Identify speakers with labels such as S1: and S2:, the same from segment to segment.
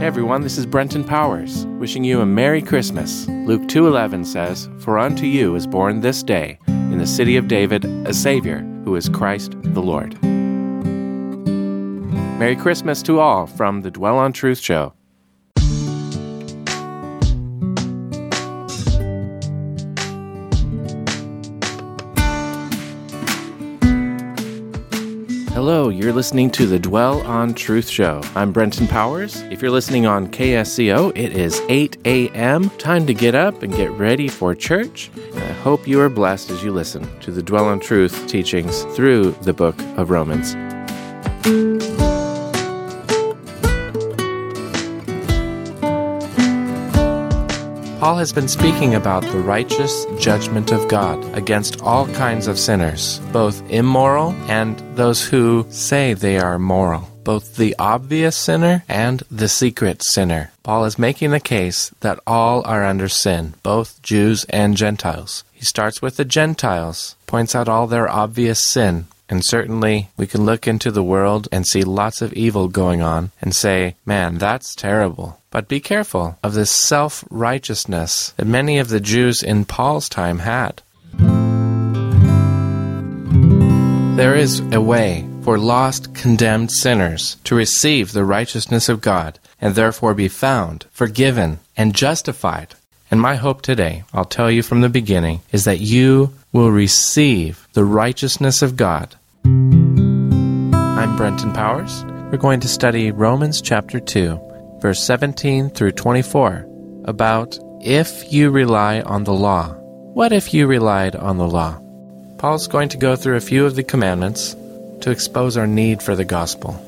S1: Everyone, this is Brenten Powers, wishing you a Merry Christmas. Luke 2:11 says, "For unto you is born this day in the city of David a savior, who is Christ the Lord." Merry Christmas to all from the Dwell on Truth show. Hello, you're listening to the Dwell on Truth Show. I'm Brenten Powers. If you're listening on KSCO, it is 8 a.m. Time to get up and get ready for church. And I hope you are blessed as you listen to the Dwell on Truth teachings through the book of Romans. Paul has been speaking about the righteous judgment of God against all kinds of sinners, both immoral and those who say they are moral, both the obvious sinner and the secret sinner. Paul is making the case that all are under sin, both Jews and Gentiles. He starts with the Gentiles, points out all their obvious sin, and certainly, we can look into the world and see lots of evil going on and say, man, that's terrible. But be careful of this self righteousness that many of the Jews in Paul's time had. There is a way for lost, condemned sinners to receive the righteousness of God and therefore be found, forgiven, and justified. And my hope today, I'll tell you from the beginning, is that you will receive the righteousness of God I'm Brenten Powers. We're going to study Romans chapter 2, verse 17 through 24, about if you rely on the law. What if you relied on the law? Paul's going to go through a few of the commandments to expose our need for the gospel.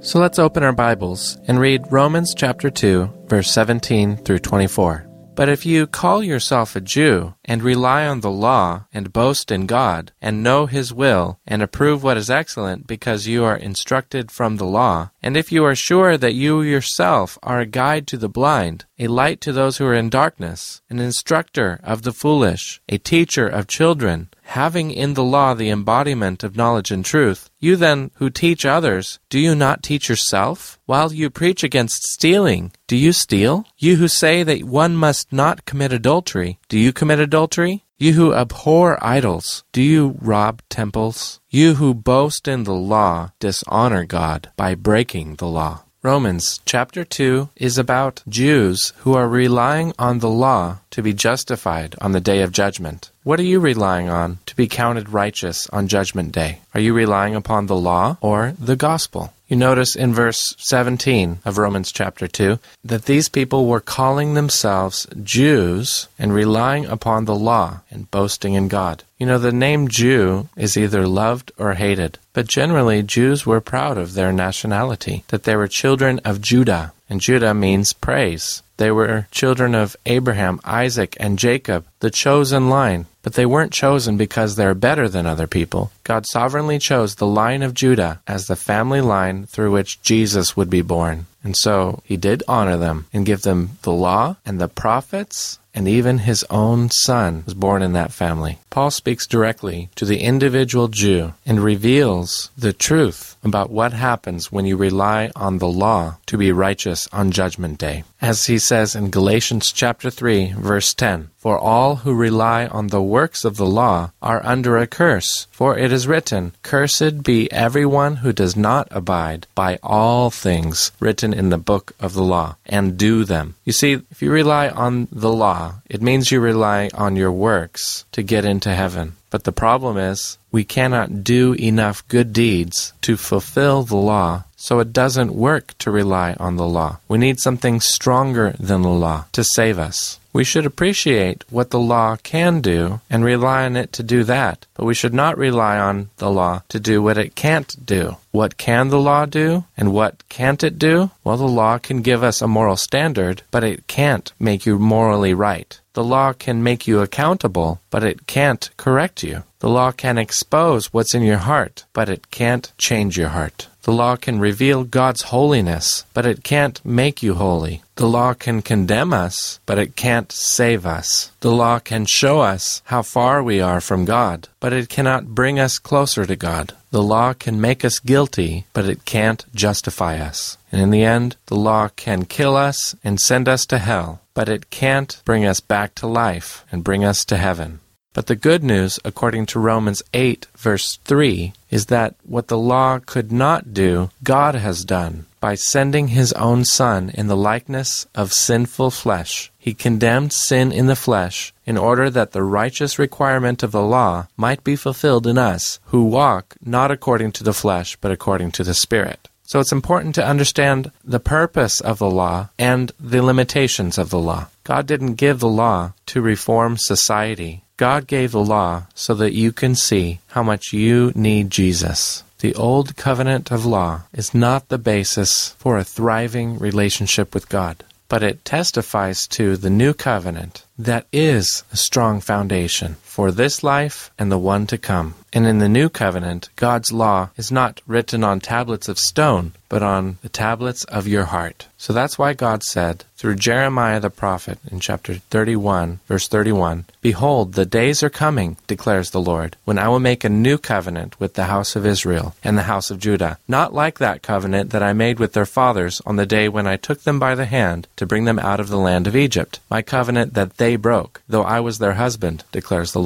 S1: So let's open our Bibles and read Romans chapter 2, verse 17 through 24. But if you call yourself a Jew, and rely on the law, and boast in God, and know His will, and approve what is excellent because you are instructed from the law, and if you are sure that you yourself are a guide to the blind, a light to those who are in darkness, an instructor of the foolish, a teacher of children, having in the law the embodiment of knowledge and truth, you then who teach others, do you not teach yourself? While you preach against stealing, do you steal? You who say that one must not commit adultery, do you commit adultery? You who abhor idols, do you rob temples? You who boast in the law, dishonor God by breaking the law. Romans chapter 2 is about Jews who are relying on the law to be justified on the day of judgment. What are you relying on to be counted righteous on judgment day? Are you relying upon the law or the gospel? You notice in verse 17 of Romans chapter 2 that these people were calling themselves Jews and relying upon the law and boasting in God. You know, the name Jew is either loved or hated, but generally Jews were proud of their nationality, that they were children of Judah, and Judah means praise. They were children of Abraham, Isaac, and Jacob, the chosen line. But they weren't chosen because they're better than other people. God sovereignly chose the line of Judah as the family line through which Jesus would be born. And so he did honor them and give them the law and the prophets and even his own son was born in that family. Paul speaks directly to the individual Jew and reveals the truth about what happens when you rely on the law to be righteous on judgment day. As he says in Galatians chapter 3 verse 10, for all who rely on the works of the law are under a curse, for it is written, Cursed be everyone who does not abide by all things written in the book of the law, and do them. You see, if you rely on the law, it means you rely on your works to get into heaven. But the problem is, we cannot do enough good deeds to fulfill the law, so it doesn't work to rely on the law. We need something stronger than the law to save us. We should appreciate what the law can do and rely on it to do that, but we should not rely on the law to do what it can't do. What can the law do and what can't it do? Well, the law can give us a moral standard, but it can't make you morally right. The law can make you accountable, but it can't correct you. The law can expose what's in your heart, but it can't change your heart. The law can reveal God's holiness, but it can't make you holy. The law can condemn us, but it can't save us. The law can show us how far we are from God, but it cannot bring us closer to God. The law can make us guilty, but it can't justify us. And in the end, the law can kill us and send us to hell, but it can't bring us back to life and bring us to heaven. But the good news, according to Romans 8, verse 3, is that what the law could not do, God has done by sending his own Son in the likeness of sinful flesh. He condemned sin in the flesh in order that the righteous requirement of the law might be fulfilled in us, who walk not according to the flesh, but according to the Spirit. So it's important to understand the purpose of the law and the limitations of the law. God didn't give the law to reform society. God gave the law so that you can see how much you need Jesus. The old covenant of law is not the basis for a thriving relationship with God, but it testifies to the new covenant that is a strong foundation for this life and the one to come. And in the new covenant, God's law is not written on tablets of stone, but on the tablets of your heart. So that's why God said through Jeremiah the prophet in chapter 31, verse 31, Behold, the days are coming, declares the Lord, when I will make a new covenant with the house of Israel and the house of Judah, not like that covenant that I made with their fathers on the day when I took them by the hand to bring them out of the land of Egypt, my covenant that they broke, though I was their husband, declares the Lord.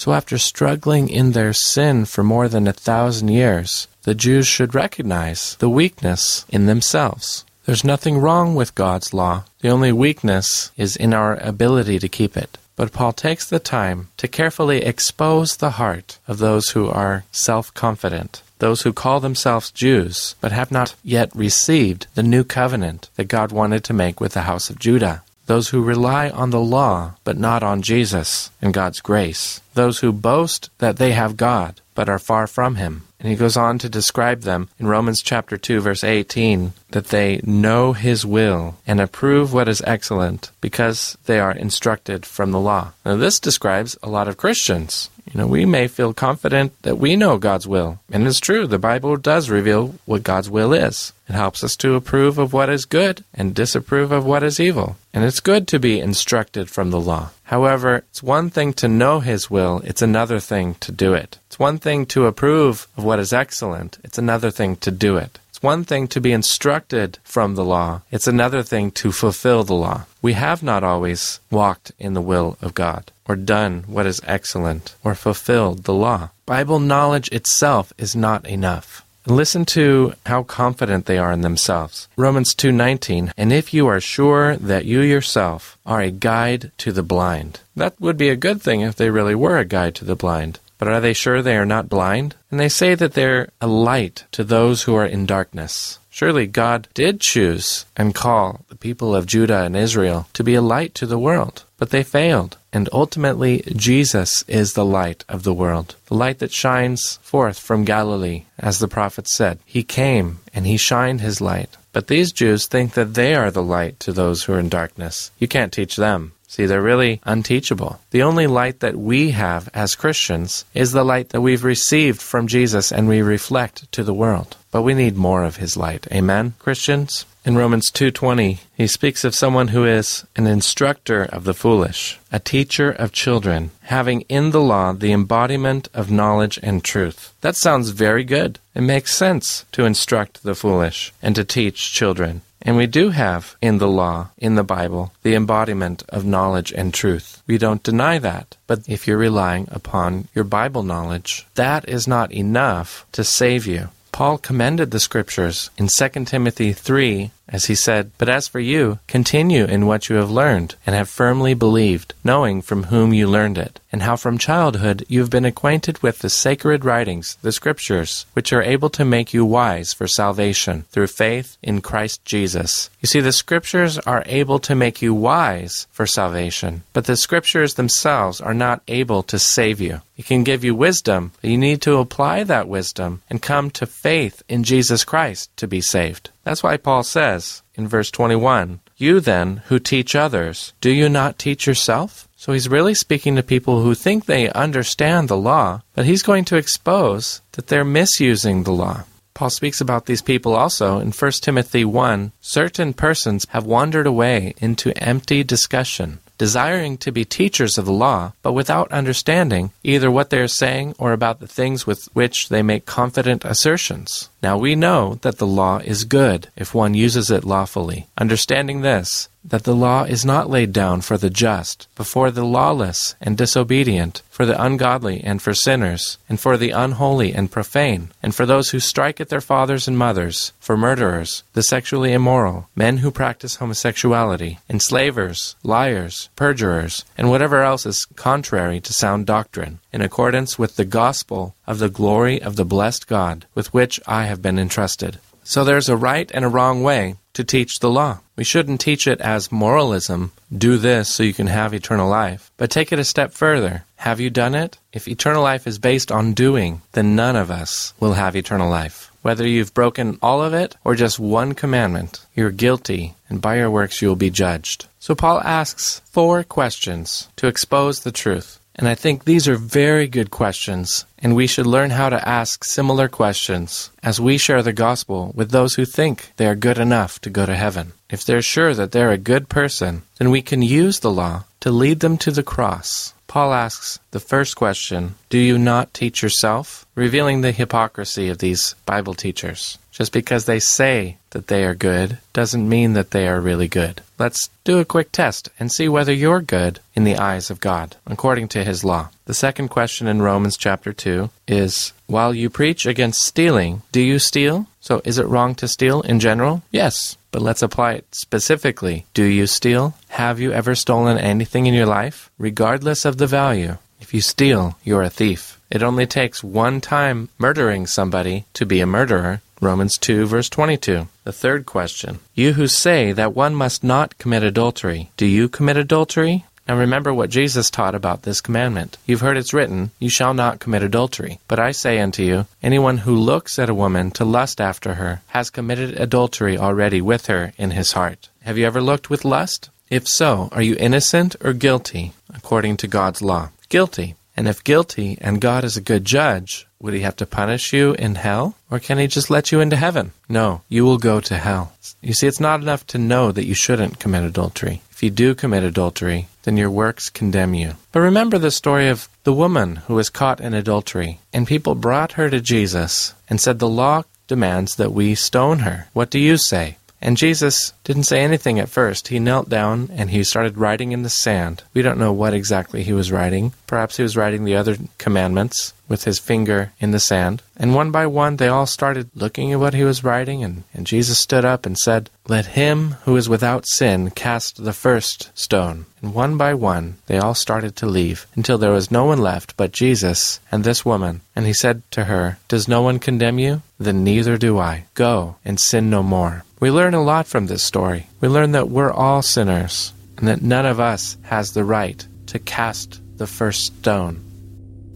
S1: So after struggling in their sin for more than a thousand years, the Jews should recognize the weakness in themselves. There's nothing wrong with God's law. The only weakness is in our ability to keep it. But Paul takes the time to carefully expose the heart of those who are self confident, those who call themselves Jews, but have not yet received the new covenant that God wanted to make with the house of Judah those who rely on the law but not on Jesus and God's grace, those who boast that they have God but are far from Him. And he goes on to describe them in Romans chapter 2 verse 18 that they know his will and approve what is excellent because they are instructed from the law. Now this describes a lot of Christians. You know, we may feel confident that we know God's will. And it's true, the Bible does reveal what God's will is. It helps us to approve of what is good and disapprove of what is evil. And it's good to be instructed from the law. However, it's one thing to know His will, it's another thing to do it. It's one thing to approve of what is excellent, it's another thing to do it. It's one thing to be instructed from the law, it's another thing to fulfill the law. We have not always walked in the will of God, or done what is excellent, or fulfilled the law. Bible knowledge itself is not enough. Listen to how confident they are in themselves. Romans 2:19, "And if you are sure that you yourself are a guide to the blind." That would be a good thing if they really were a guide to the blind. But are they sure they are not blind? And they say that they're a light to those who are in darkness. Surely God did choose and call the people of Judah and Israel to be a light to the world, but they failed. And ultimately, Jesus is the light of the world, the light that shines forth from Galilee, as the prophet said. He came and he shined his light. But these Jews think that they are the light to those who are in darkness. You can't teach them. See, they're really unteachable. The only light that we have as Christians is the light that we've received from Jesus and we reflect to the world. But we need more of his light. Amen, Christians? In Romans 2:20, he speaks of someone who is an instructor of the foolish, a teacher of children, having in the law the embodiment of knowledge and truth. That sounds very good. It makes sense to instruct the foolish and to teach children. And we do have in the law, in the Bible, the embodiment of knowledge and truth. We don't deny that. But if you're relying upon your Bible knowledge, that is not enough to save you. Paul commended the scriptures in 2 Timothy 3 as he said, But as for you, continue in what you have learned and have firmly believed, knowing from whom you learned it, and how from childhood you have been acquainted with the sacred writings, the scriptures, which are able to make you wise for salvation through faith in Christ Jesus. You see, the scriptures are able to make you wise for salvation, but the scriptures themselves are not able to save you. It can give you wisdom, but you need to apply that wisdom and come to faith in Jesus Christ to be saved. That's why Paul says in verse 21 You then, who teach others, do you not teach yourself? So he's really speaking to people who think they understand the law, but he's going to expose that they're misusing the law. Paul speaks about these people also in 1 Timothy 1. Certain persons have wandered away into empty discussion, desiring to be teachers of the law, but without understanding either what they are saying or about the things with which they make confident assertions. Now we know that the law is good if one uses it lawfully. Understanding this, that the law is not laid down for the just, but for the lawless and disobedient, for the ungodly and for sinners, and for the unholy and profane, and for those who strike at their fathers and mothers, for murderers, the sexually immoral, men who practice homosexuality, enslavers, liars, perjurers, and whatever else is contrary to sound doctrine, in accordance with the gospel of the glory of the blessed God, with which I have been entrusted. So there's a right and a wrong way to teach the law. We shouldn't teach it as moralism, do this so you can have eternal life, but take it a step further. Have you done it? If eternal life is based on doing, then none of us will have eternal life. Whether you've broken all of it or just one commandment, you're guilty, and by your works you will be judged. So Paul asks four questions to expose the truth. And I think these are very good questions, and we should learn how to ask similar questions as we share the gospel with those who think they are good enough to go to heaven. If they're sure that they're a good person, then we can use the law to lead them to the cross. Paul asks the first question Do you not teach yourself? Revealing the hypocrisy of these Bible teachers. Just because they say that they are good doesn't mean that they are really good. Let's do a quick test and see whether you're good in the eyes of God, according to His law. The second question in Romans chapter 2 is While you preach against stealing, do you steal? So is it wrong to steal in general? Yes. But let's apply it specifically. Do you steal? Have you ever stolen anything in your life? Regardless of the value, if you steal, you're a thief. It only takes one time murdering somebody to be a murderer. Romans 2, verse 22. The third question You who say that one must not commit adultery, do you commit adultery? Now remember what Jesus taught about this commandment. You've heard it's written, You shall not commit adultery. But I say unto you, anyone who looks at a woman to lust after her has committed adultery already with her in his heart. Have you ever looked with lust? If so, are you innocent or guilty according to God's law? Guilty. And if guilty and God is a good judge, would he have to punish you in hell? Or can he just let you into heaven? No, you will go to hell. You see, it's not enough to know that you shouldn't commit adultery. If you do commit adultery, then your works condemn you. But remember the story of the woman who was caught in adultery, and people brought her to Jesus and said, The law demands that we stone her. What do you say? And Jesus didn't say anything at first. He knelt down and he started writing in the sand. We don't know what exactly he was writing. Perhaps he was writing the other commandments with his finger in the sand. And one by one, they all started looking at what he was writing. And, and Jesus stood up and said, Let him who is without sin cast the first stone. And one by one, they all started to leave until there was no one left but Jesus and this woman. And he said to her, Does no one condemn you? Then neither do I. Go and sin no more. We learn a lot from this story. We learn that we're all sinners and that none of us has the right to cast the first stone.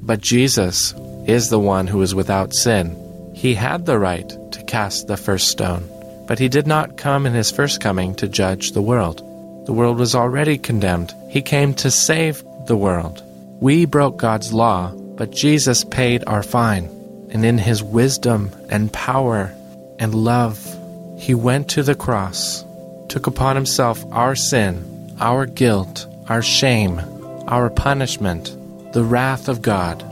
S1: But Jesus is the one who is without sin. He had the right to cast the first stone, but he did not come in his first coming to judge the world. The world was already condemned. He came to save the world. We broke God's law, but Jesus paid our fine. And in his wisdom and power and love, he went to the cross, took upon himself our sin, our guilt, our shame, our punishment, the wrath of God,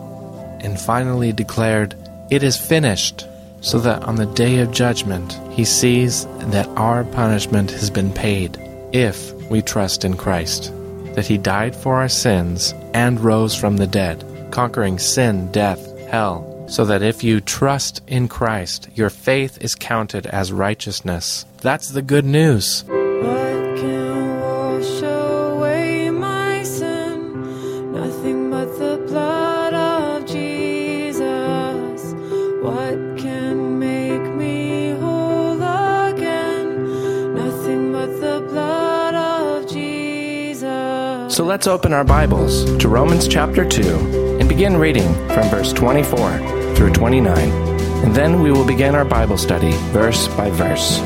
S1: and finally declared, It is finished, so that on the day of judgment he sees that our punishment has been paid if we trust in Christ, that he died for our sins and rose from the dead, conquering sin, death, hell, so that if you trust in Christ, your faith is counted as righteousness. That's the good news.
S2: What can wash away my sin? Nothing but the blood of Jesus. What can make me whole again? Nothing but the blood of Jesus.
S1: So let's open our Bibles to Romans chapter 2 and begin reading from verse 24 through 29. and then we will begin our Bible study verse by verse.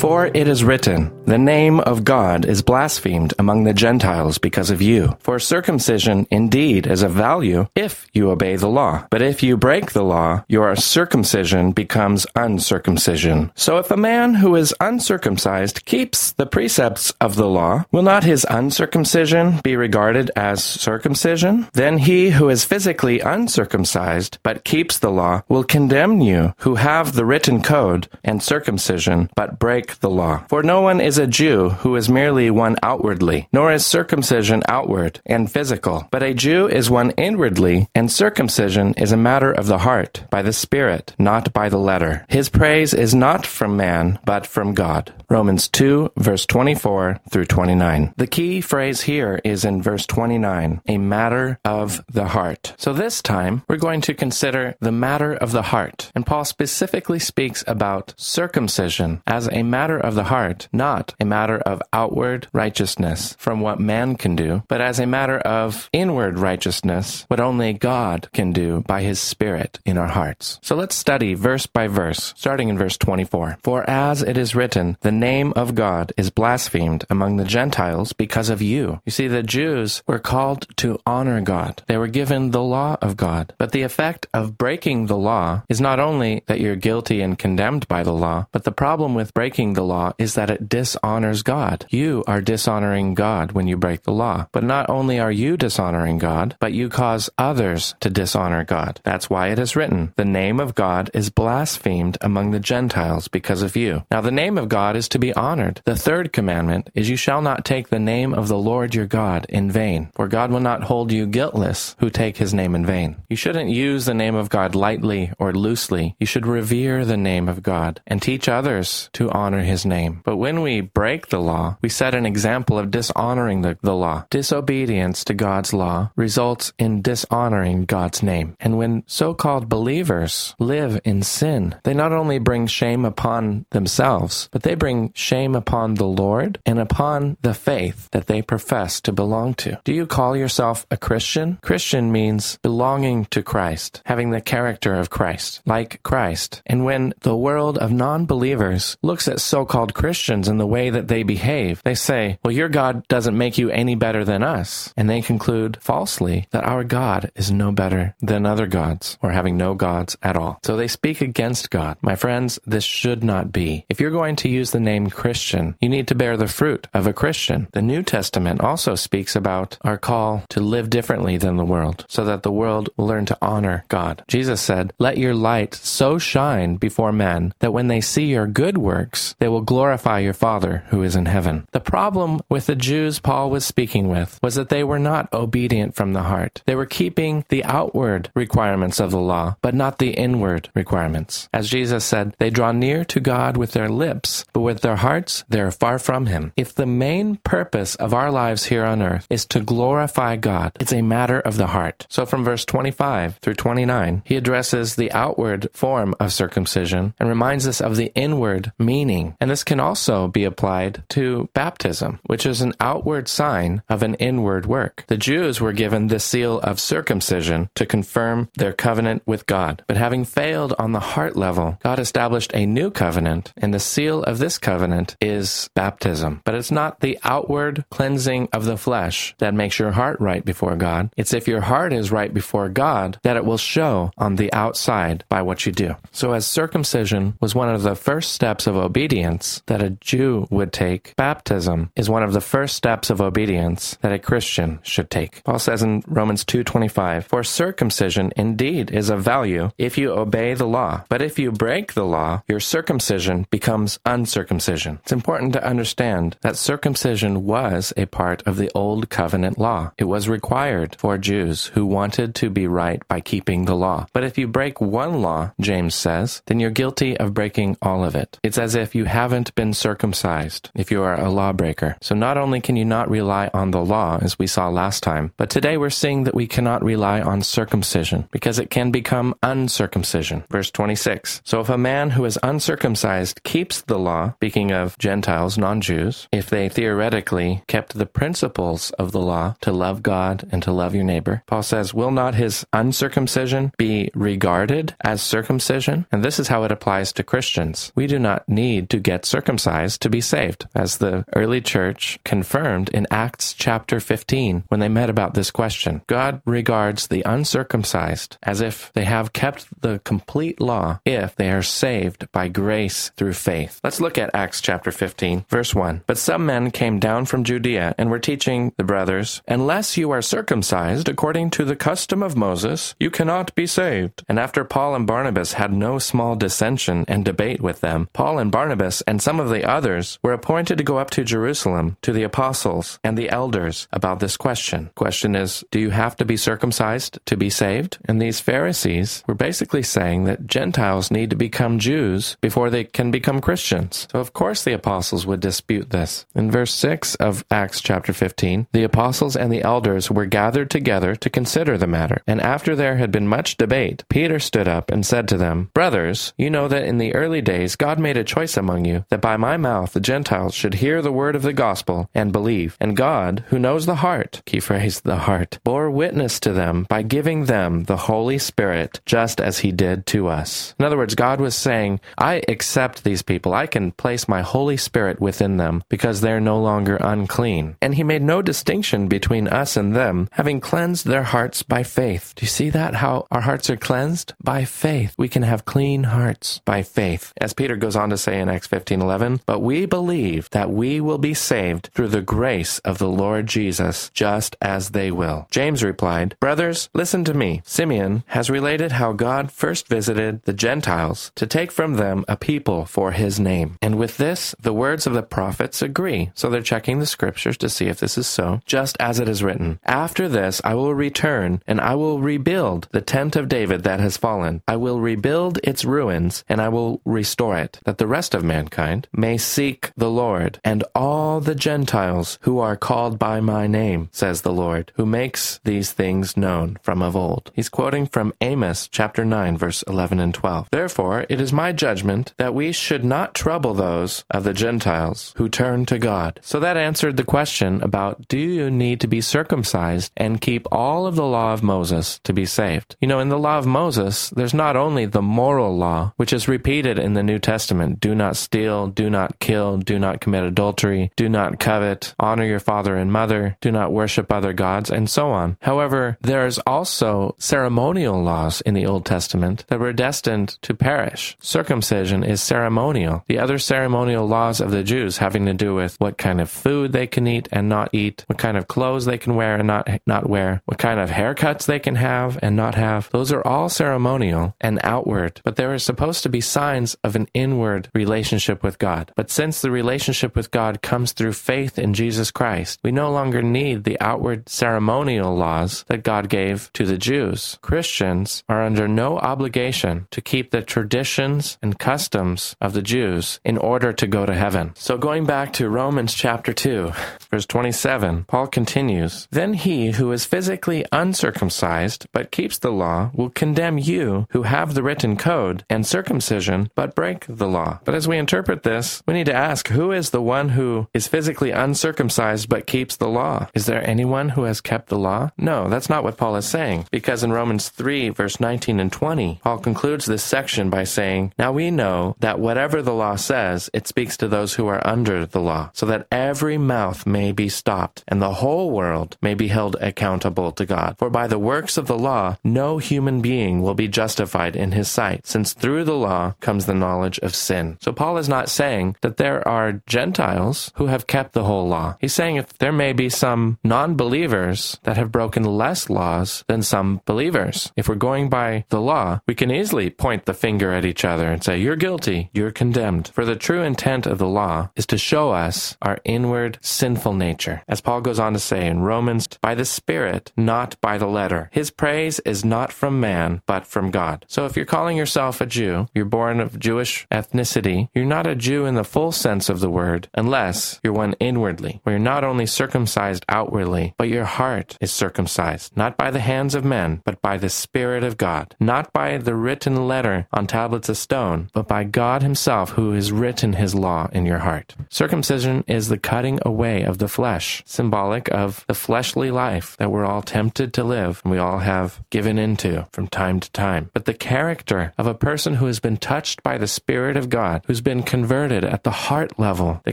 S1: For it is written, The name of God is blasphemed among the Gentiles because of you. For circumcision indeed is of value if you obey the law. But if you break the law, your circumcision becomes uncircumcision. So if a man who is uncircumcised keeps the precepts of the law, will not his uncircumcision be regarded as circumcision? Then he who is physically uncircumcised but keeps the law will condemn you who have the written code and circumcision but break the law. For no one is a Jew who is merely one outwardly, nor is circumcision outward and physical, but a Jew is one inwardly, and circumcision is a matter of the heart, by the Spirit, not by the letter. His praise is not from man, but from God. Romans 2, verse 24 through 29. The key phrase here is in verse 29, a matter of the heart. So this time, we're going to consider the matter of the heart. And Paul specifically speaks about circumcision as a matter of the heart, not a matter of outward righteousness from what man can do, but as a matter of inward righteousness, what only God can do by his Spirit in our hearts. So let's study verse by verse, starting in verse 24. For as it is written, the name of God is blasphemed among the Gentiles because of you. You see, the Jews were called to honor God. They were given the law of God. But the effect of breaking the law is not only that you're guilty and condemned by the law, but the problem with breaking the law is that it dishonors God. You are dishonoring God when you break the law. But not only are you dishonoring God, but you cause others to dishonor God. That's why it is written, the name of God is blasphemed among the Gentiles because of you. Now the name of God is to be honored. The third commandment is you shall not take the name of the Lord your God in vain, for God will not hold you guiltless who take his name in vain. You shouldn't use the name of God lightly or loosely. You should revere the name of God and teach others to honor his name. But when we break the law, we set an example of dishonoring the, the law. Disobedience to God's law results in dishonoring God's name. And when so-called believers live in sin, they not only bring shame upon themselves, but they bring shame upon the Lord and upon the faith that they profess to belong to. Do you call yourself a Christian? Christian means belonging to Christ, having the character of Christ, like Christ. And when the world of non-believers looks at so-called Christians and the way that they behave, they say, well, your God doesn't make you any better than us. And they conclude falsely that our God is no better than other gods or having no gods at all. So they speak against God. My friends, this should not be. If you're going to use the name Christian, you need to bear the fruit of a Christian. The New Testament also speaks about our call to live differently than the world so that the world will learn to honor God. Jesus said, let your light so shine before men that when they see your good works, they will glorify your Father who is in heaven. The problem with the Jews Paul was speaking with was that they were not obedient from the heart. They were keeping the outward requirements of the law, but not the inward requirements. As Jesus said, they draw near to God with their lips, but with their hearts, they are far from Him. If the main purpose of our lives here on earth is to glorify God, it's a matter of the heart. So from verse 25 through 29, he addresses the outward form of circumcision and reminds us of the inward meaning. And this can also be applied to baptism, which is an outward sign of an inward work. The Jews were given the seal of circumcision to confirm their covenant with God. But having failed on the heart level, God established a new covenant, and the seal of this covenant is baptism. But it's not the outward cleansing of the flesh that makes your heart right before God. It's if your heart is right before God that it will show on the outside by what you do. So as circumcision was one of the first steps of obedience that a Jew would take, baptism is one of the first steps of obedience that a Christian should take. Paul says in Romans 2:25, "For circumcision indeed is of value if you obey the law, but if you break the law, your circumcision becomes uncircumcision." It's important to understand that circumcision was a part of the old covenant law. It was required for Jews who wanted to be right by keeping the law. But if you break one law, James says, then you're guilty of breaking all of it. It's as if you haven't been circumcised if you are a lawbreaker. So not only can you not rely on the law, as we saw last time, but today we're seeing that we cannot rely on circumcision because it can become uncircumcision. Verse 26. So if a man who is uncircumcised keeps the law, speaking of Gentiles, non-Jews, if they theoretically kept the principles of the law to love God and to love your neighbor, Paul says, will not his uncircumcision be regarded as circumcision? And this is how it applies to Christians. We do not need to get circumcised to be saved, as the early church confirmed in Acts chapter 15 when they met about this question. God regards the uncircumcised as if they have kept the complete law if they are saved by grace through faith. Let's look at Acts chapter 15, verse 1. But some men came down from Judea and were teaching the brothers, Unless you are circumcised according to the custom of Moses, you cannot be saved. And after Paul and Barnabas had no small dissension and debate with them, Paul and Barnabas and some of the others were appointed to go up to Jerusalem to the apostles and the elders about this question. Question is, do you have to be circumcised to be saved? And these Pharisees were basically saying that Gentiles need to become Jews before they can become Christians. So of course the apostles would dispute this. In verse 6 of Acts chapter 15, the apostles and the elders were gathered together to consider the matter. And after there had been much debate, Peter stood up and said to them, Brothers, you know that in the early days God made a choice among you that by my mouth the Gentiles should hear the word of the gospel and believe. And God, who knows the heart, key phrase, the heart, bore witness to them by giving them the Holy Spirit, just as he did to us. In other words, God was saying, I accept these people. I can place my Holy Spirit within them because they're no longer unclean. And he made no distinction between us and them, having cleansed their hearts by faith. Do you see that? How our hearts are cleansed? By faith. We can have clean hearts by faith. As Peter goes on to say in Acts 15:11, but we believe that we will be saved through the grace of the Lord Jesus, just as they will. James replied, Brothers, listen to me. Simeon has related how God first visited the Gentiles to take from them a people for his name. And with this, the words of the prophets agree. So they're checking the scriptures to see if this is so, just as it is written. After this, I will return and I will rebuild the tent of David that has fallen. I will rebuild its ruins and I will restore it, that the rest of mankind may seek the Lord and all the Gentiles who are called by my name, says the Lord, who makes these things known from of old. He's quoting from Amos chapter 9, verse 11 and 12. Therefore, it is my judgment that we should not trouble those of the Gentiles who turn to God. So that answered the question about do you need to be circumcised and keep all of the law of Moses to be saved? You know, in the law of Moses, there's not only the moral law, which is repeated in the New Testament do not steal, do not kill, do not commit adultery, do not covet, honor your father and mother, do not worship other gods, and so on. However, there's also ceremonial laws in the Old Testament that were destined to perish. Circumcision is ceremonial. The other ceremonial laws of the Jews having to do with what kind of food they can eat and not eat, what kind of clothes they can wear and not not wear, what kind of haircuts they can have and not have. Those are all ceremonial and outward, but there are supposed to be signs of an inward relationship with God. But since the relationship with God comes through faith in Jesus Christ, we no longer need the outward ceremonial laws that God gave to the Jews. Christians are under no obligation to keep the traditions and customs of the Jews in order to go to heaven. So going back to Romans chapter 2, verse 27, Paul continues, Then he who is physically uncircumcised but keeps the law will condemn you who have the written code and circumcision but break the law. But as we interpret this, we need to ask who is the one who is physically uncircumcised but keeps the law? Is there anyone who has kept the law? No, that's not what Paul is saying. Because in Romans 3, verse 19 and 20, Paul concludes this section by saying, Now we know that whatever the law says, it speaks to those who are under the law, so that every mouth may be stopped, and the whole world may be held accountable to God. For by the works of the law, no human being will be justified in his sight, since through the law comes the knowledge of sin. So Paul is not saying that there are Gentiles who have kept the whole law. He's saying if there may be some non-believers that have broken less laws than some believers. If we're going by the law, we can easily point the finger at each other and say, you're guilty, you're condemned. For the true intent of the law is to show us our inward sinful nature. As Paul goes on to say in Romans, by the Spirit, not by the letter. His praise is not from man, but from God. So if you're calling yourself a Jew, you're born of Jewish ethnicity, you're not a Jew in the full sense of the word, unless you're one inwardly, where you're not only circumcised outwardly, but your heart is circumcised, not by the hands of men, but by the Spirit of God, not by the written letter on tablets of stone, but by God Himself who has written His law in your heart. Circumcision is the cutting away of the flesh, symbolic of the fleshly life that we're all tempted to live and we all have given into from time to time. But the character of a person who has been touched by the Spirit of God, who's been converted at the heart level, the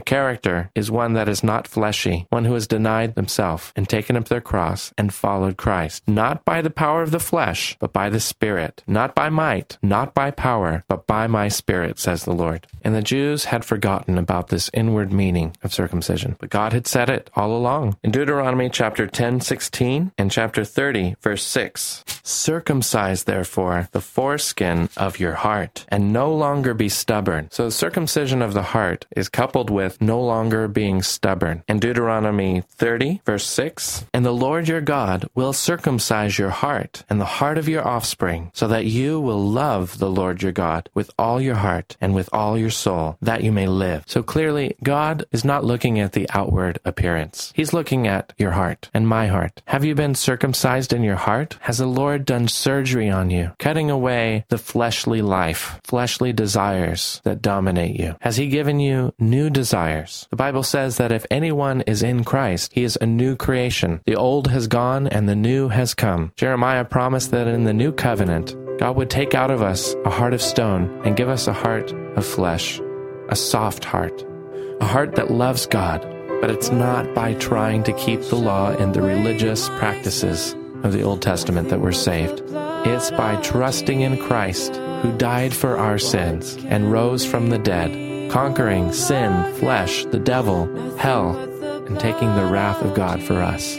S1: character is one that is not fleshy, one who has denied themselves and taken up their cross and followed Christ, not by the power of the flesh, but by the Spirit, not by might, not by power, but by my Spirit, says the Lord. And the Jews had forgotten about this inward meaning of circumcision, but God had said it all along. In Deuteronomy chapter 10, 16 and chapter 30, verse 6, circumcise therefore the foreskin of your heart and no longer be stubborn. So circumcision of the heart is coupled with no longer being stubborn. In Deuteronomy 30, verse 6, and the Lord your God will circumcise your heart and the heart of your offspring so that you will love the Lord your God with all your heart and with all your soul that you may live. So clearly, God is not looking at the outward appearance. He's looking at your heart and my heart. Have you been circumcised in your heart? Has the Lord done surgery on you, cutting away the fleshly life, fleshly desires that dominate you? Has He given you new desires? The Bible says that if anyone is in Christ, he is a new creation. The old has gone and the new has come. Jeremiah promised that in the new covenant, God would take out of us a heart of stone and give us a heart of flesh, a soft heart, a heart that loves God, but it's not by trying to keep the law and the religious practices of the Old Testament that we're saved. It's by trusting in Christ, who died for our sins and rose from the dead, conquering sin, flesh, the devil, hell, and taking the wrath of God for us,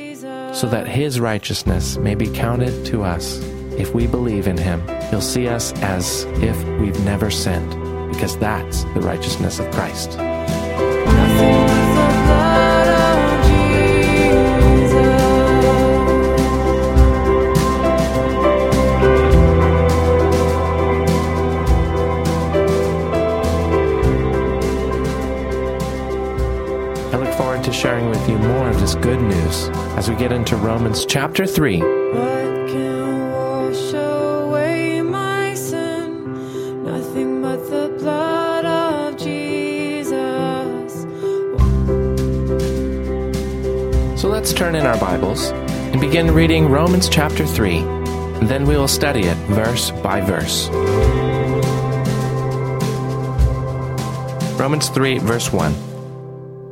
S1: so that his righteousness may be counted to us. If we believe in him, he'll see us as if we've never sinned, because that's the righteousness of Christ.
S2: Nothing
S1: sharing with you more of this good news as we get into Romans chapter 3.
S2: What can wash away my sin? Nothing but the blood of Jesus.
S1: So let's turn in our Bibles and begin reading Romans chapter 3. And then we will study it verse by verse. Romans 3, verse 1.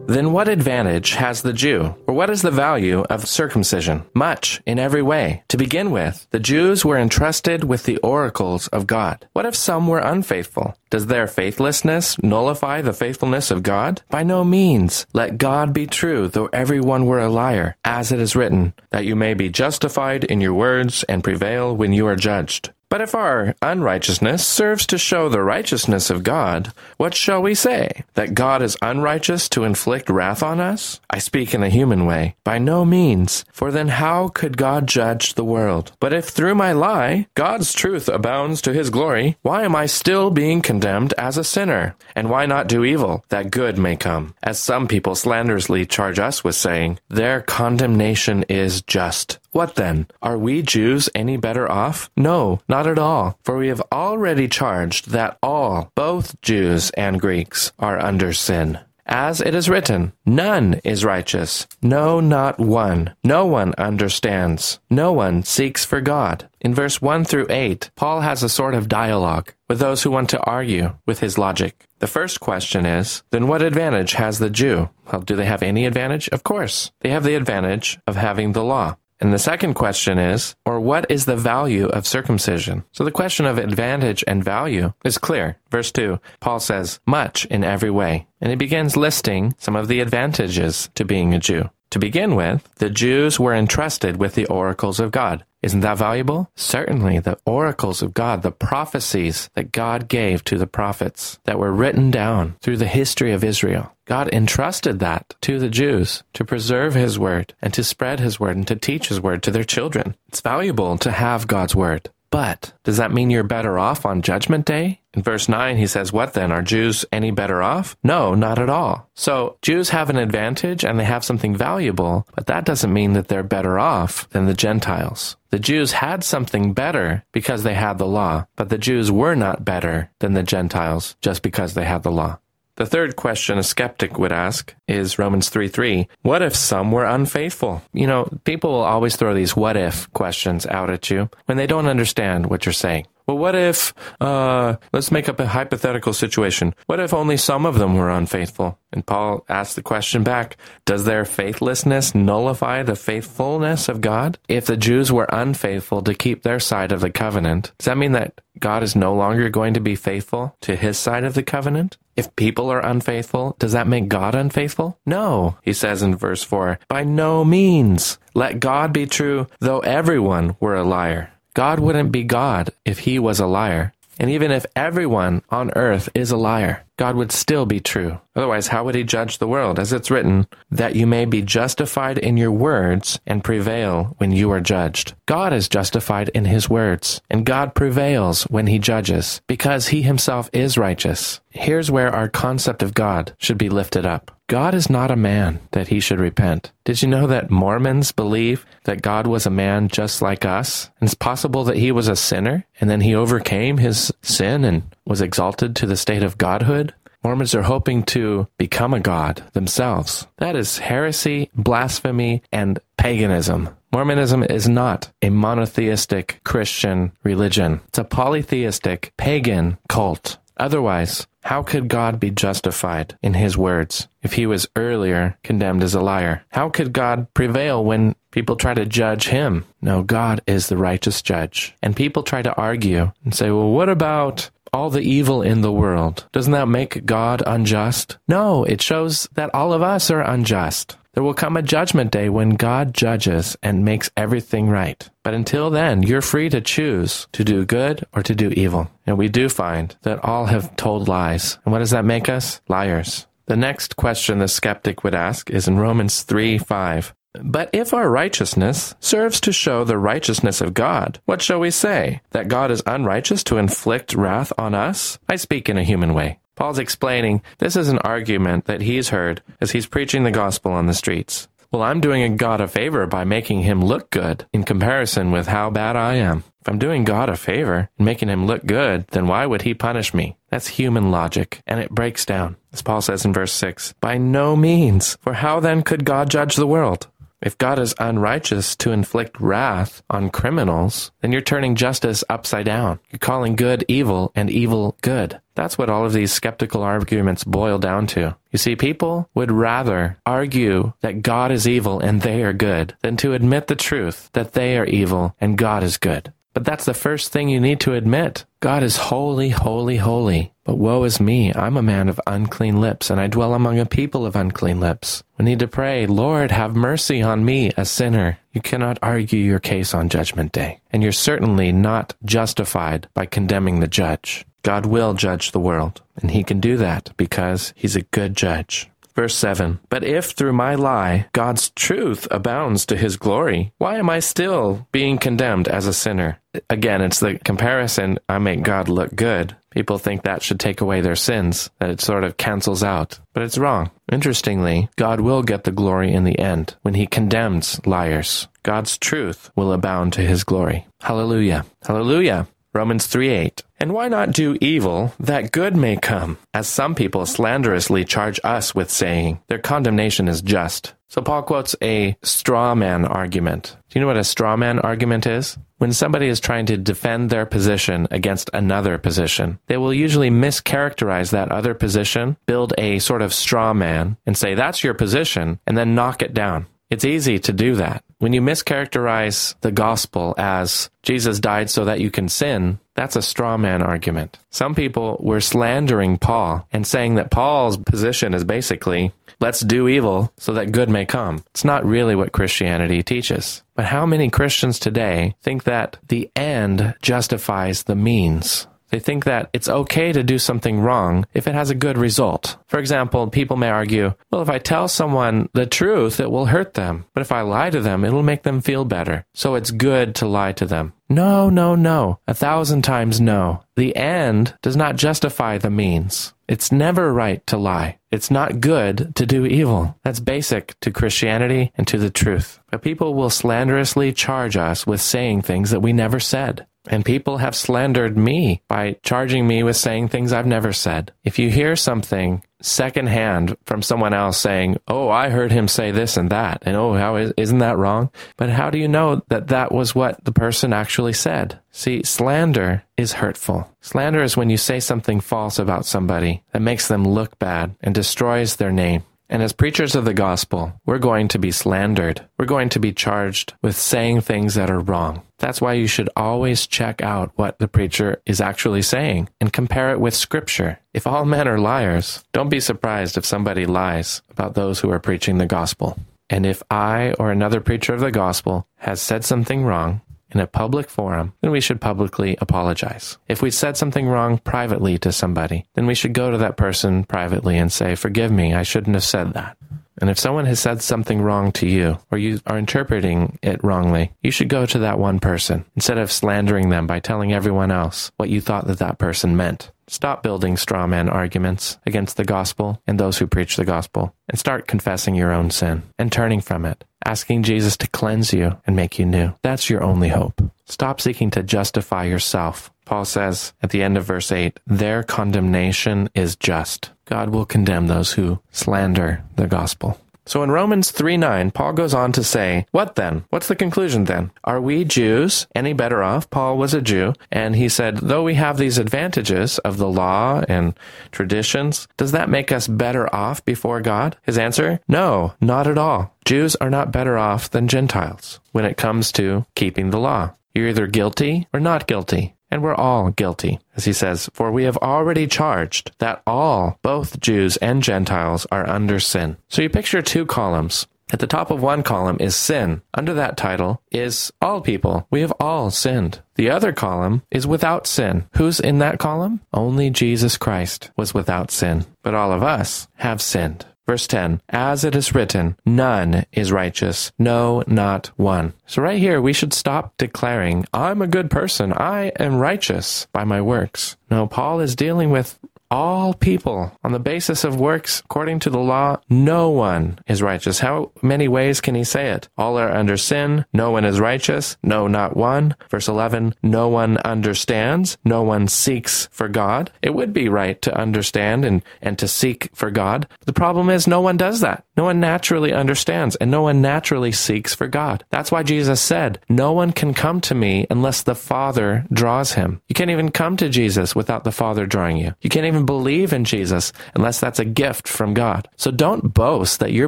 S1: Then what advantage has the Jew? Or what is the value of circumcision? Much, in every way. To begin with, the Jews were entrusted with the oracles of God. What if some were unfaithful? Does their faithlessness nullify the faithfulness of God? By no means. Let God be true, though everyone were a liar, as it is written, that you may be justified in your words and prevail when you are judged. But if our unrighteousness serves to show the righteousness of God, what shall we say? That God is unrighteous to inflict wrath on us? I speak in a human way. By no means. For then how could God judge the world? But if through my lie God's truth abounds to his glory, why am I still being condemned as a sinner? And why not do evil, that good may come? As some people slanderously charge us with saying, their condemnation is just. What then? Are we Jews any better off? No, not at all. For we have already charged that all, both Jews and Greeks, are under sin. As it is written, none is righteous. No, not one. No one understands. No one seeks for God. In verse 1 through 8, Paul has a sort of dialogue with those who want to argue with his logic. The first question is, then what advantage has the Jew? Well, do they have any advantage? Of course. They have the advantage of having the law. And the second question is, or what is the value of circumcision? So the question of advantage and value is clear. Verse 2, Paul says, much in every way. And he begins listing some of the advantages to being a Jew. To begin with, the Jews were entrusted with the oracles of God. Isn't that valuable? Certainly, the oracles of God, the prophecies that God gave to the prophets that were written down through the history of Israel. God entrusted that to the Jews to preserve His word and to spread His word and to teach His word to their children. It's valuable to have God's word. But does that mean you're better off on Judgment Day? In verse 9, he says, What then? Are Jews any better off? No, not at all. So Jews have an advantage and they have something valuable, but that doesn't mean that they're better off than the Gentiles. The Jews had something better because they had the law, but the Jews were not better than the Gentiles just because they had the law. The third question a skeptic would ask is Romans 3 3. What if some were unfaithful? You know, people will always throw these what if questions out at you when they don't understand what you're saying. Well, what if, uh, let's make up a hypothetical situation. What if only some of them were unfaithful? And Paul asks the question back, does their faithlessness nullify the faithfulness of God? If the Jews were unfaithful to keep their side of the covenant, does that mean that God is no longer going to be faithful to his side of the covenant? If people are unfaithful, does that make God unfaithful? No, he says in verse 4, by no means. Let God be true, though everyone were a liar. God wouldn't be God if he was a liar. And even if everyone on earth is a liar, God would still be true. Otherwise, how would he judge the world? As it's written, that you may be justified in your words and prevail when you are judged. God is justified in his words, and God prevails when he judges, because he himself is righteous. Here's where our concept of God should be lifted up. God is not a man that he should repent. Did you know that Mormons believe that God was a man just like us? And it's possible that he was a sinner and then he overcame his sin and was exalted to the state of godhood? Mormons are hoping to become a god themselves. That is heresy, blasphemy, and paganism. Mormonism is not a monotheistic Christian religion. It's a polytheistic pagan cult. Otherwise, how could God be justified in his words if he was earlier condemned as a liar? How could God prevail when people try to judge him? No, God is the righteous judge. And people try to argue and say, well, what about all the evil in the world? Doesn't that make God unjust? No, it shows that all of us are unjust. There will come a judgment day when God judges and makes everything right. But until then, you're free to choose to do good or to do evil. And we do find that all have told lies. And what does that make us? Liars. The next question the skeptic would ask is in Romans 3 5. But if our righteousness serves to show the righteousness of God, what shall we say? That God is unrighteous to inflict wrath on us? I speak in a human way. Paul's explaining this is an argument that he's heard as he's preaching the gospel on the streets. Well, I'm doing God a favor by making him look good in comparison with how bad I am. If I'm doing God a favor and making him look good, then why would he punish me? That's human logic, and it breaks down. As Paul says in verse 6, By no means, for how then could God judge the world? If God is unrighteous to inflict wrath on criminals, then you're turning justice upside down. You're calling good evil and evil good. That's what all of these skeptical arguments boil down to. You see, people would rather argue that God is evil and they are good than to admit the truth that they are evil and God is good. But that's the first thing you need to admit. God is holy, holy, holy. But woe is me, I'm a man of unclean lips, and I dwell among a people of unclean lips. We need to pray, Lord, have mercy on me, a sinner. You cannot argue your case on Judgment Day, and you're certainly not justified by condemning the judge. God will judge the world, and he can do that because he's a good judge. Verse 7 But if through my lie God's truth abounds to his glory, why am I still being condemned as a sinner? Again, it's the comparison I make God look good. People think that should take away their sins, that it sort of cancels out. But it's wrong. Interestingly, God will get the glory in the end when he condemns liars. God's truth will abound to his glory. Hallelujah. Hallelujah. Romans 3 8. And why not do evil that good may come? As some people slanderously charge us with saying, their condemnation is just. So Paul quotes a straw man argument. Do you know what a straw man argument is? When somebody is trying to defend their position against another position, they will usually mischaracterize that other position, build a sort of straw man, and say, that's your position, and then knock it down. It's easy to do that. When you mischaracterize the gospel as Jesus died so that you can sin, That's a straw man argument. Some people were slandering Paul and saying that Paul's position is basically, let's do evil so that good may come. It's not really what Christianity teaches. But how many Christians today think that the end justifies the means? They think that it's okay to do something wrong if it has a good result. For example, people may argue, well, if I tell someone the truth, it will hurt them. But if I lie to them, it'll make them feel better. So it's good to lie to them. No, no, no. A thousand times no. The end does not justify the means. It's never right to lie. It's not good to do evil. That's basic to Christianity and to the truth. But people will slanderously charge us with saying things that we never said. And people have slandered me by charging me with saying things I've never said. If you hear something secondhand from someone else saying, Oh, I heard him say this and that, and oh, how is, isn't that wrong? But how do you know that that was what the person actually said? See, slander is hurtful. Slander is when you say something false about somebody that makes them look bad and destroys their name. And as preachers of the gospel, we're going to be slandered. We're going to be charged with saying things that are wrong. That's why you should always check out what the preacher is actually saying and compare it with scripture. If all men are liars, don't be surprised if somebody lies about those who are preaching the gospel. And if I or another preacher of the gospel has said something wrong, in a public forum, then we should publicly apologize. If we said something wrong privately to somebody, then we should go to that person privately and say, Forgive me, I shouldn't have said that. And if someone has said something wrong to you, or you are interpreting it wrongly, you should go to that one person instead of slandering them by telling everyone else what you thought that that person meant. Stop building straw man arguments against the gospel and those who preach the gospel, and start confessing your own sin and turning from it, asking Jesus to cleanse you and make you new. That's your only hope. Stop seeking to justify yourself. Paul says at the end of verse 8, their condemnation is just. God will condemn those who slander the gospel. So in Romans 3 9, Paul goes on to say, What then? What's the conclusion then? Are we Jews any better off? Paul was a Jew, and he said, Though we have these advantages of the law and traditions, does that make us better off before God? His answer, No, not at all. Jews are not better off than Gentiles when it comes to keeping the law. You're either guilty or not guilty. And we're all guilty, as he says, for we have already charged that all, both Jews and Gentiles, are under sin. So you picture two columns. At the top of one column is sin. Under that title is all people. We have all sinned. The other column is without sin. Who's in that column? Only Jesus Christ was without sin. But all of us have sinned. Verse 10, as it is written, none is righteous, no, not one. So right here, we should stop declaring, I'm a good person, I am righteous by my works. No, Paul is dealing with all people on the basis of works according to the law no one is righteous. How many ways can he say it? All are under sin no one is righteous no not one. Verse 11 no one understands no one seeks for god. It would be right to understand and and to seek for god. The problem is no one does that no one naturally understands and no one naturally seeks for god that's why jesus said no one can come to me unless the father draws him you can't even come to jesus without the father drawing you you can't even believe in Jesus unless that's a gift from God. So don't boast that you're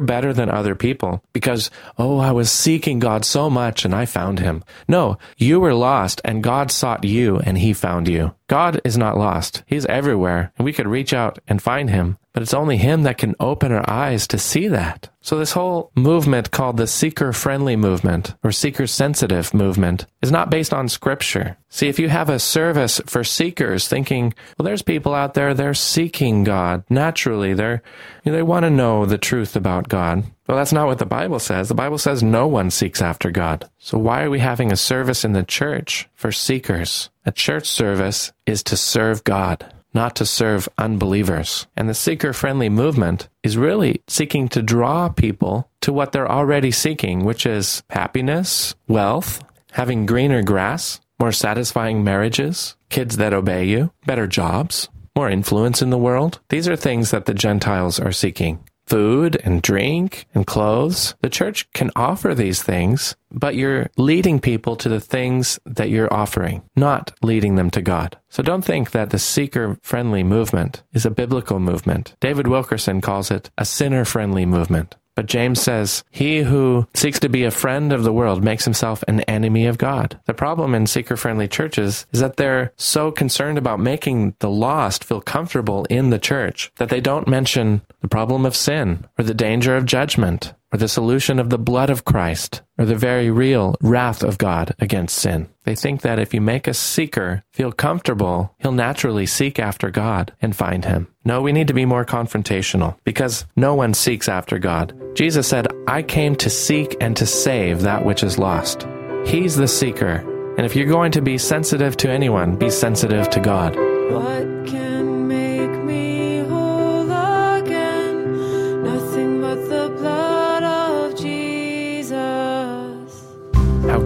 S1: better than other people because, oh, I was seeking God so much and I found him. No, you were lost and God sought you and he found you. God is not lost. He's everywhere and we could reach out and find him, but it's only him that can open our eyes to see that. So this whole movement called the seeker friendly movement or seeker sensitive movement is not based on scripture. See, if you have a service for seekers thinking, well, there's people out there, they're seeking God naturally. They're, they want to know the truth about God. Well, that's not what the Bible says. The Bible says no one seeks after God. So why are we having a service in the church for seekers? A church service is to serve God not to serve unbelievers. And the seeker friendly movement is really seeking to draw people to what they're already seeking, which is happiness, wealth, having greener grass, more satisfying marriages, kids that obey you, better jobs, more influence in the world. These are things that the Gentiles are seeking. Food and drink and clothes. The church can offer these things, but you're leading people to the things that you're offering, not leading them to God. So don't think that the seeker friendly movement is a biblical movement. David Wilkerson calls it a sinner friendly movement. But James says, He who seeks to be a friend of the world makes himself an enemy of God. The problem in seeker friendly churches is that they're so concerned about making the lost feel comfortable in the church that they don't mention the problem of sin or the danger of judgment or the solution of the blood of Christ, or the very real wrath of God against sin. They think that if you make a seeker feel comfortable, he'll naturally seek after God and find him. No, we need to be more confrontational because no one seeks after God. Jesus said, I came to seek and to save that which is lost. He's the seeker. And if you're going to be sensitive to anyone, be sensitive to God.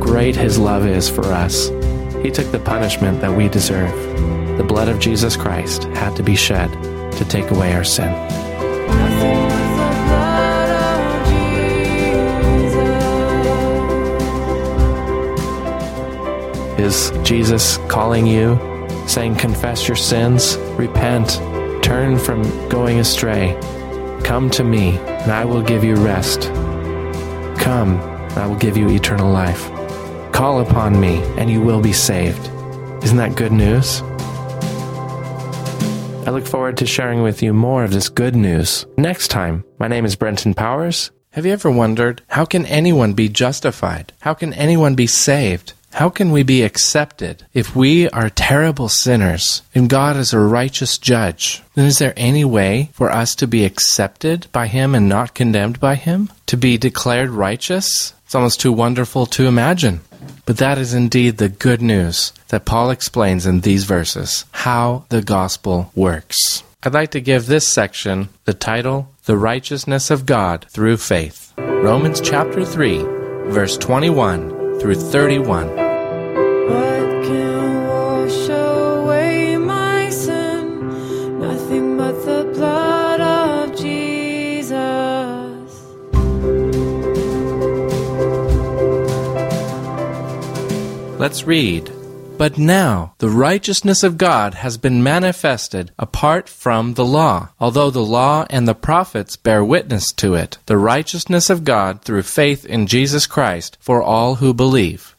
S1: Great his love is for us. He took the punishment that we deserve. The blood of Jesus Christ had to be shed to take away our sin. Is Jesus calling you, saying, Confess your sins, repent, turn from going astray, come to me, and I will give you rest. Come, I will give you eternal life. Call upon me, and you will be saved. Isn't that good news? I look forward to sharing with you more of this good news next time. My name is Brenten Powers. Have you ever wondered how can anyone be justified? How can anyone be saved? How can we be accepted if we are terrible sinners and God is a righteous judge? Then is there any way for us to be accepted by Him and not condemned by Him? To be declared righteous? It's almost too wonderful to imagine. But that is indeed the good news that Paul explains in these verses how the gospel works. I'd like to give this section the title, The Righteousness of God Through Faith. Romans chapter 3, verse 21 through 31. Let's read. But now the righteousness of God has been manifested apart from the law, although the law and the prophets bear witness to it, the righteousness of God through faith in Jesus Christ for all who believe.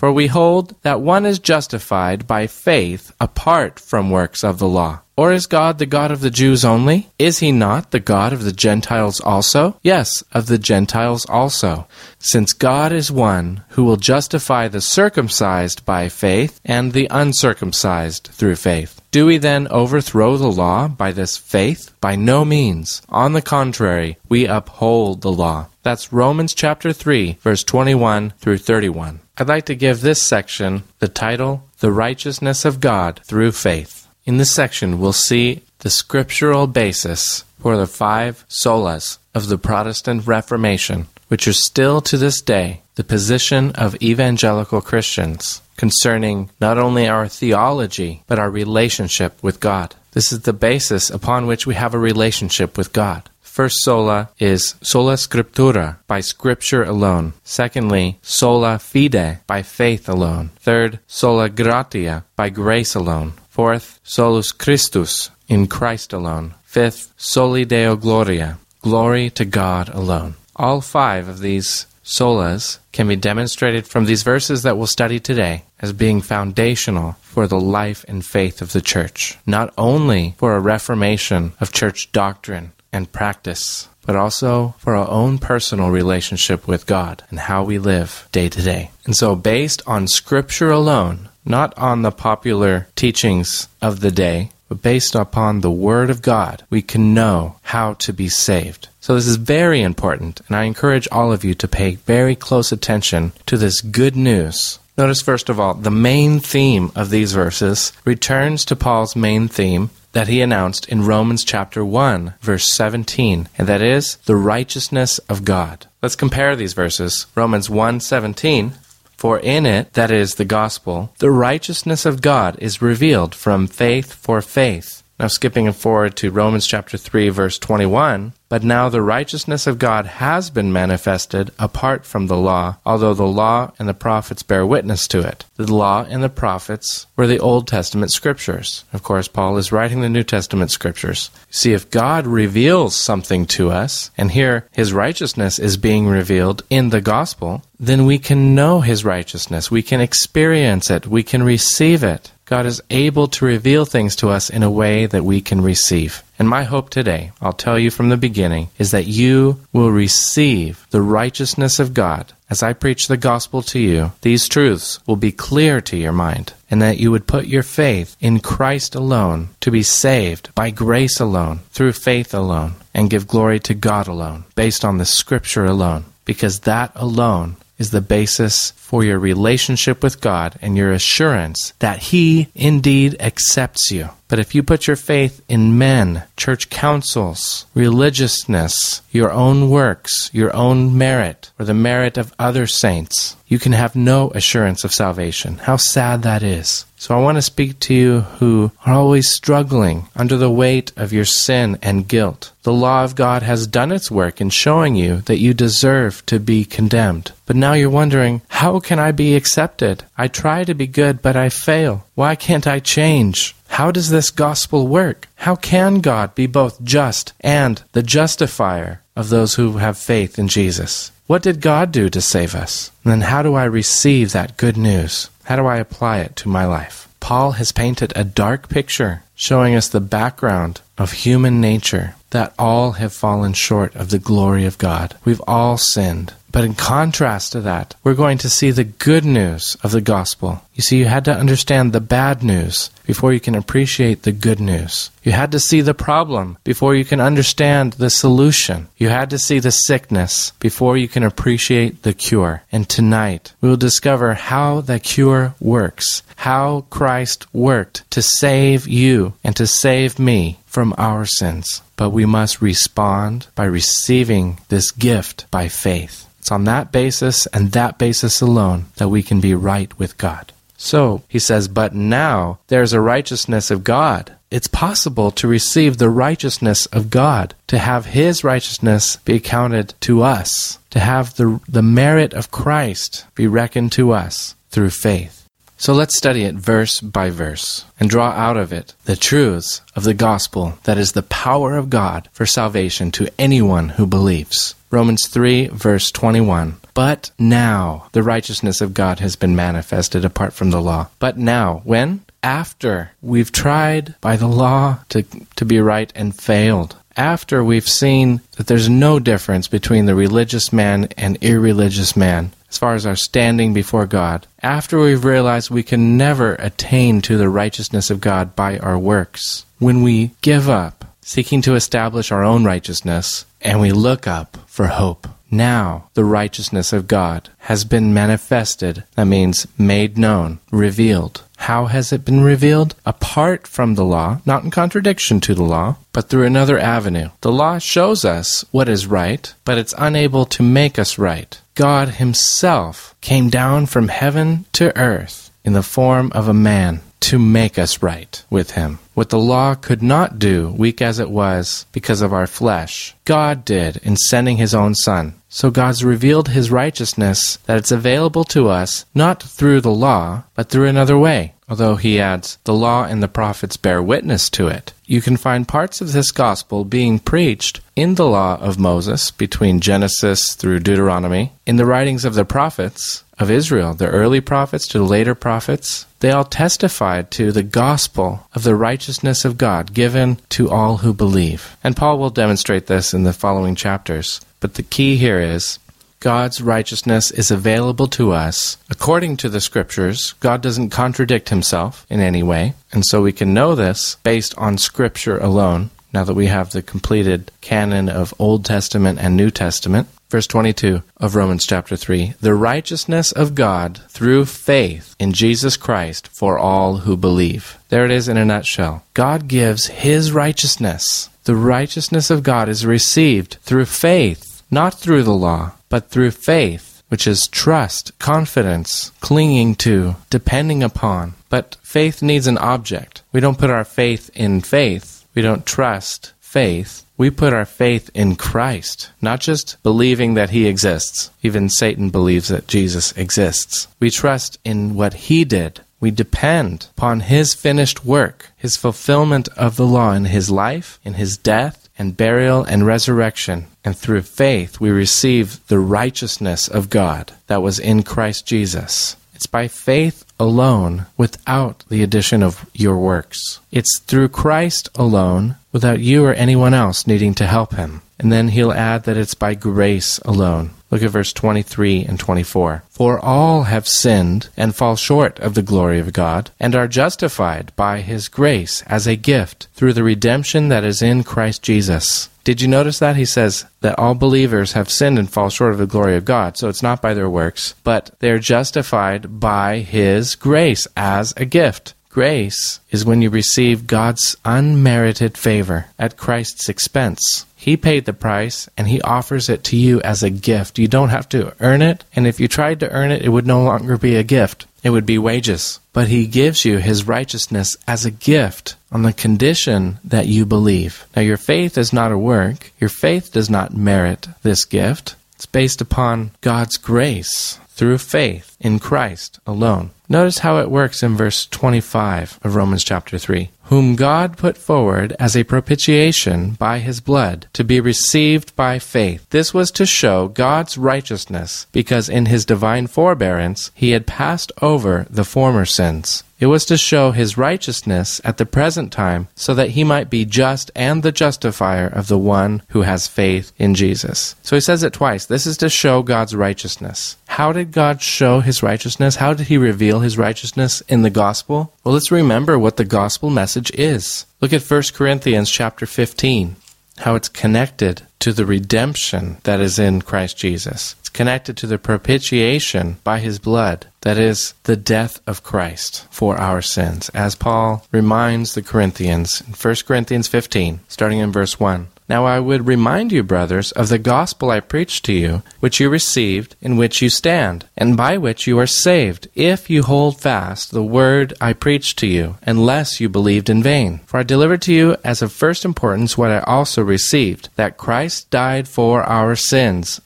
S1: For we hold that one is justified by faith apart from works of the law. Or is God the God of the Jews only? Is he not the God of the Gentiles also? Yes, of the Gentiles also. Since God is one who will justify the circumcised by faith and the uncircumcised through faith. Do we then overthrow the law by this faith? By no means. On the contrary, we uphold the law. That's Romans chapter 3, verse 21 through 31. I'd like to give this section the title, The Righteousness of God Through Faith. In this section, we'll see the scriptural basis for the five solas of the Protestant Reformation, which is still to this day the position of evangelical Christians concerning not only our theology, but our relationship with God. This is the basis upon which we have a relationship with God. First sola is sola scriptura, by scripture alone. Secondly, sola fide, by faith alone. Third, sola gratia, by grace alone. Fourth, solus Christus, in Christ alone. Fifth, soli Deo gloria, glory to God alone. All five of these solas can be demonstrated from these verses that we'll study today as being foundational for the life and faith of the church, not only for a reformation of church doctrine and practice, but also for our own personal relationship with God and how we live day to day. And so, based on Scripture alone, not on the popular teachings of the day, but based upon the Word of God, we can know how to be saved. So this is very important, and I encourage all of you to pay very close attention to this good news. Notice, first of all, the main theme of these verses returns to Paul's main theme that he announced in Romans chapter 1, verse 17, and that is the righteousness of God. Let's compare these verses. Romans 1 17. For in it, that is the gospel, the righteousness of God is revealed from faith for faith. Now, skipping forward to Romans chapter 3, verse 21. But now the righteousness of God has been manifested apart from the law, although the law and the prophets bear witness to it. The law and the prophets were the Old Testament scriptures. Of course, Paul is writing the New Testament scriptures. See, if God reveals something to us, and here his righteousness is being revealed in the gospel, then we can know his righteousness. We can experience it. We can receive it. God is able to reveal things to us in a way that we can receive. And my hope today, I'll tell you from the beginning, is that you will receive the righteousness of God. As I preach the gospel to you, these truths will be clear to your mind, and that you would put your faith in Christ alone to be saved by grace alone, through faith alone, and give glory to God alone, based on the scripture alone, because that alone is the basis for your relationship with God and your assurance that He indeed accepts you. But if you put your faith in men, church councils, religiousness, your own works, your own merit, or the merit of other saints, you can have no assurance of salvation. How sad that is. So I want to speak to you who are always struggling under the weight of your sin and guilt. The law of God has done its work in showing you that you deserve to be condemned. But now you're wondering, how can I be accepted? I try to be good, but I fail. Why can't I change? How does this gospel work? How can God be both just and the justifier of those who have faith in Jesus? What did God do to save us? And then how do I receive that good news? How do I apply it to my life? Paul has painted a dark picture showing us the background of human nature that all have fallen short of the glory of God. We've all sinned. But in contrast to that, we're going to see the good news of the gospel. You see, you had to understand the bad news before you can appreciate the good news. You had to see the problem before you can understand the solution. You had to see the sickness before you can appreciate the cure. And tonight, we will discover how the cure works, how Christ worked to save you and to save me from our sins. But we must respond by receiving this gift by faith. It's on that basis and that basis alone that we can be right with God. So, he says, but now there's a righteousness of God. It's possible to receive the righteousness of God, to have his righteousness be accounted to us, to have the, the merit of Christ be reckoned to us through faith. So let's study it verse by verse and draw out of it the truths of the gospel that is the power of God for salvation to anyone who believes. Romans 3, verse 21. But now the righteousness of God has been manifested apart from the law. But now, when? After we've tried by the law to, to be right and failed. After we've seen that there's no difference between the religious man and irreligious man as far as our standing before God. After we've realized we can never attain to the righteousness of God by our works. When we give up seeking to establish our own righteousness and we look up for hope. Now the righteousness of God has been manifested. That means made known, revealed. How has it been revealed? Apart from the law, not in contradiction to the law, but through another avenue. The law shows us what is right, but it's unable to make us right. God Himself came down from heaven to earth in the form of a man to make us right with Him. What the law could not do, weak as it was, because of our flesh, God did in sending His own Son. So God's revealed His righteousness that it's available to us not through the law, but through another way. Although he adds, the law and the prophets bear witness to it. You can find parts of this gospel being preached in the law of Moses between Genesis through Deuteronomy, in the writings of the prophets of Israel, the early prophets to the later prophets. They all testified to the gospel of the righteousness of God given to all who believe. And Paul will demonstrate this in the following chapters. But the key here is God's righteousness is available to us according to the scriptures. God doesn't contradict himself in any way. And so we can know this based on scripture alone, now that we have the completed canon of Old Testament and New Testament. Verse 22 of Romans chapter 3 The righteousness of God through faith in Jesus Christ for all who believe. There it is in a nutshell. God gives His righteousness. The righteousness of God is received through faith, not through the law, but through faith, which is trust, confidence, clinging to, depending upon. But faith needs an object. We don't put our faith in faith. We don't trust faith. We put our faith in Christ, not just believing that He exists. Even Satan believes that Jesus exists. We trust in what He did. We depend upon His finished work, His fulfillment of the law in His life, in His death, and burial and resurrection. And through faith, we receive the righteousness of God that was in Christ Jesus. It's by faith alone, without the addition of your works. It's through Christ alone, without you or anyone else needing to help him. And then he'll add that it's by grace alone. Look at verse 23 and 24. For all have sinned and fall short of the glory of God, and are justified by his grace as a gift through the redemption that is in Christ Jesus. Did you notice that? He says that all believers have sinned and fall short of the glory of God. So it's not by their works, but they're justified by his grace as a gift. Grace is when you receive God's unmerited favor at Christ's expense. He paid the price and he offers it to you as a gift. You don't have to earn it, and if you tried to earn it, it would no longer be a gift. It would be wages. But he gives you his righteousness as a gift on the condition that you believe. Now, your faith is not a work. Your faith does not merit this gift. It's based upon God's grace through faith in Christ alone. Notice how it works in verse 25 of Romans chapter 3. Whom God put forward as a propitiation by his blood to be received by faith. This was to show God's righteousness, because in his divine forbearance he had passed over the former sins. It was to show his righteousness at the present time, so that he might be just and the justifier of the one who has faith in Jesus. So he says it twice. This is to show God's righteousness. How did God show his righteousness? How did he reveal his righteousness in the gospel? Well, let's remember what the gospel message is. Look at 1 Corinthians chapter 15, how it's connected to the redemption that is in Christ Jesus. Connected to the propitiation by his blood, that is, the death of Christ for our sins, as Paul reminds the Corinthians in 1 Corinthians 15, starting in verse 1. Now I would remind you, brothers, of the gospel I preached to you, which you received, in which you stand, and by which you are saved, if you hold fast the word I preached to you, unless you believed in vain. For I delivered to you as of first importance what I also received, that Christ died for our sins,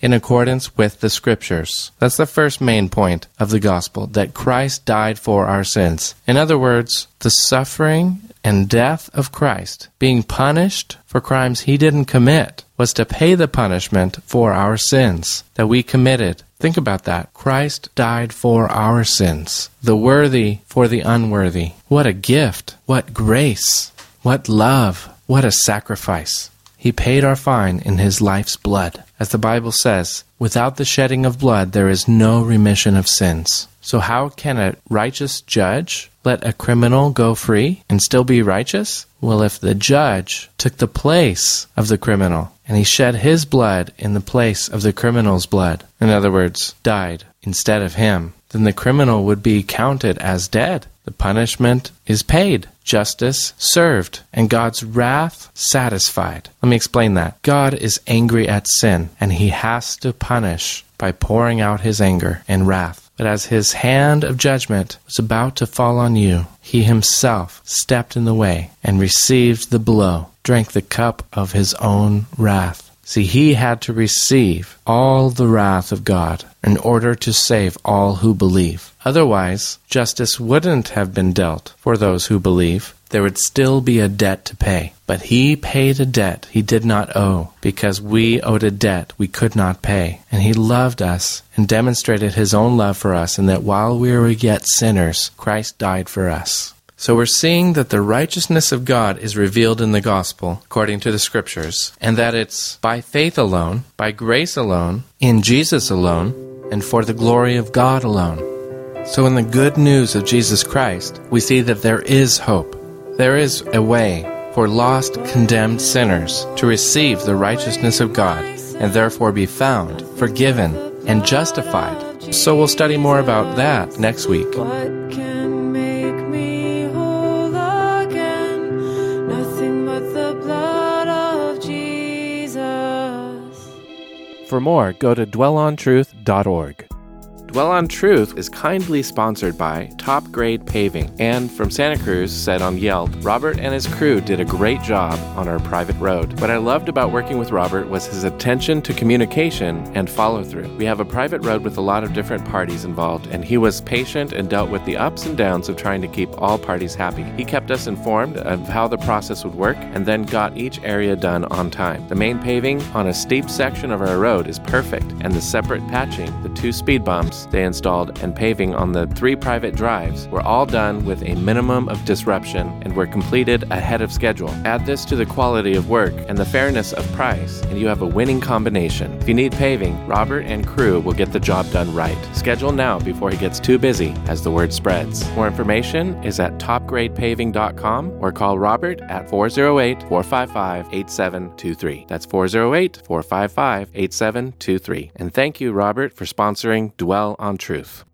S1: in accordance with the Scriptures. That's the first main point of the gospel, that Christ died for our sins. In other words, the suffering and death of Christ, being punished for crimes he didn't commit, was to pay the punishment for our sins that we committed. Think about that. Christ died for our sins, the worthy for the unworthy. What a gift! What grace! What love! What a sacrifice! He paid our fine in his life's blood. As the Bible says, without the shedding of blood there is no remission of sins. So, how can a righteous judge let a criminal go free and still be righteous? Well, if the judge took the place of the criminal and he shed his blood in the place of the criminal's blood, in other words, died instead of him, then the criminal would be counted as dead. The punishment is paid, justice served, and God's wrath satisfied. Let me explain that. God is angry at sin, and he has to punish by pouring out his anger and wrath. But as his hand of judgment was about to fall on you, he himself stepped in the way and received the blow, drank the cup of his own wrath. See, he had to receive all the wrath of God in order to save all who believe. Otherwise, justice wouldn't have been dealt for those who believe. There would still be a debt to pay. But he paid a debt he did not owe because we owed a debt we could not pay. And he loved us and demonstrated his own love for us in that while we were yet sinners, Christ died for us. So we're seeing that the righteousness of God is revealed in the gospel, according to the scriptures, and that it's by faith alone, by grace alone, in Jesus alone, and for the glory of God alone. So in the good news of Jesus Christ, we see that there is hope. There is a way for lost, condemned sinners to receive the righteousness of God and therefore be found, forgiven, and justified. So we'll study more about that next week.
S2: What can make me whole again? Nothing but the blood of Jesus.
S1: For more, go to dwellontruth.org. Dwell on Truth is kindly sponsored by Top Grade Paving. And from Santa Cruz said on Yelp, Robert and his crew did a great job on our private road. What I loved about working with Robert was his attention to communication and follow through. We have a private road with a lot of different parties involved, and he was patient and dealt with the ups and downs of trying to keep all parties happy. He kept us informed of how the process would work and then got each area done on time. The main paving on a steep section of our road is perfect, and the separate patching, the two speed bumps they installed, and paving on the three private drives were all done with a minimum of disruption and were completed ahead of schedule. Add this to the quality of work and the fairness of price, and you have a winning combination. If you need paving, Robert and crew will get the job done right. Schedule now before he gets too busy as the word spreads. More information is at topgradepaving.com or call Robert at 408 455 8723. That's 408 455 8723. And thank you, Robert, for sponsoring Dwell on Truth.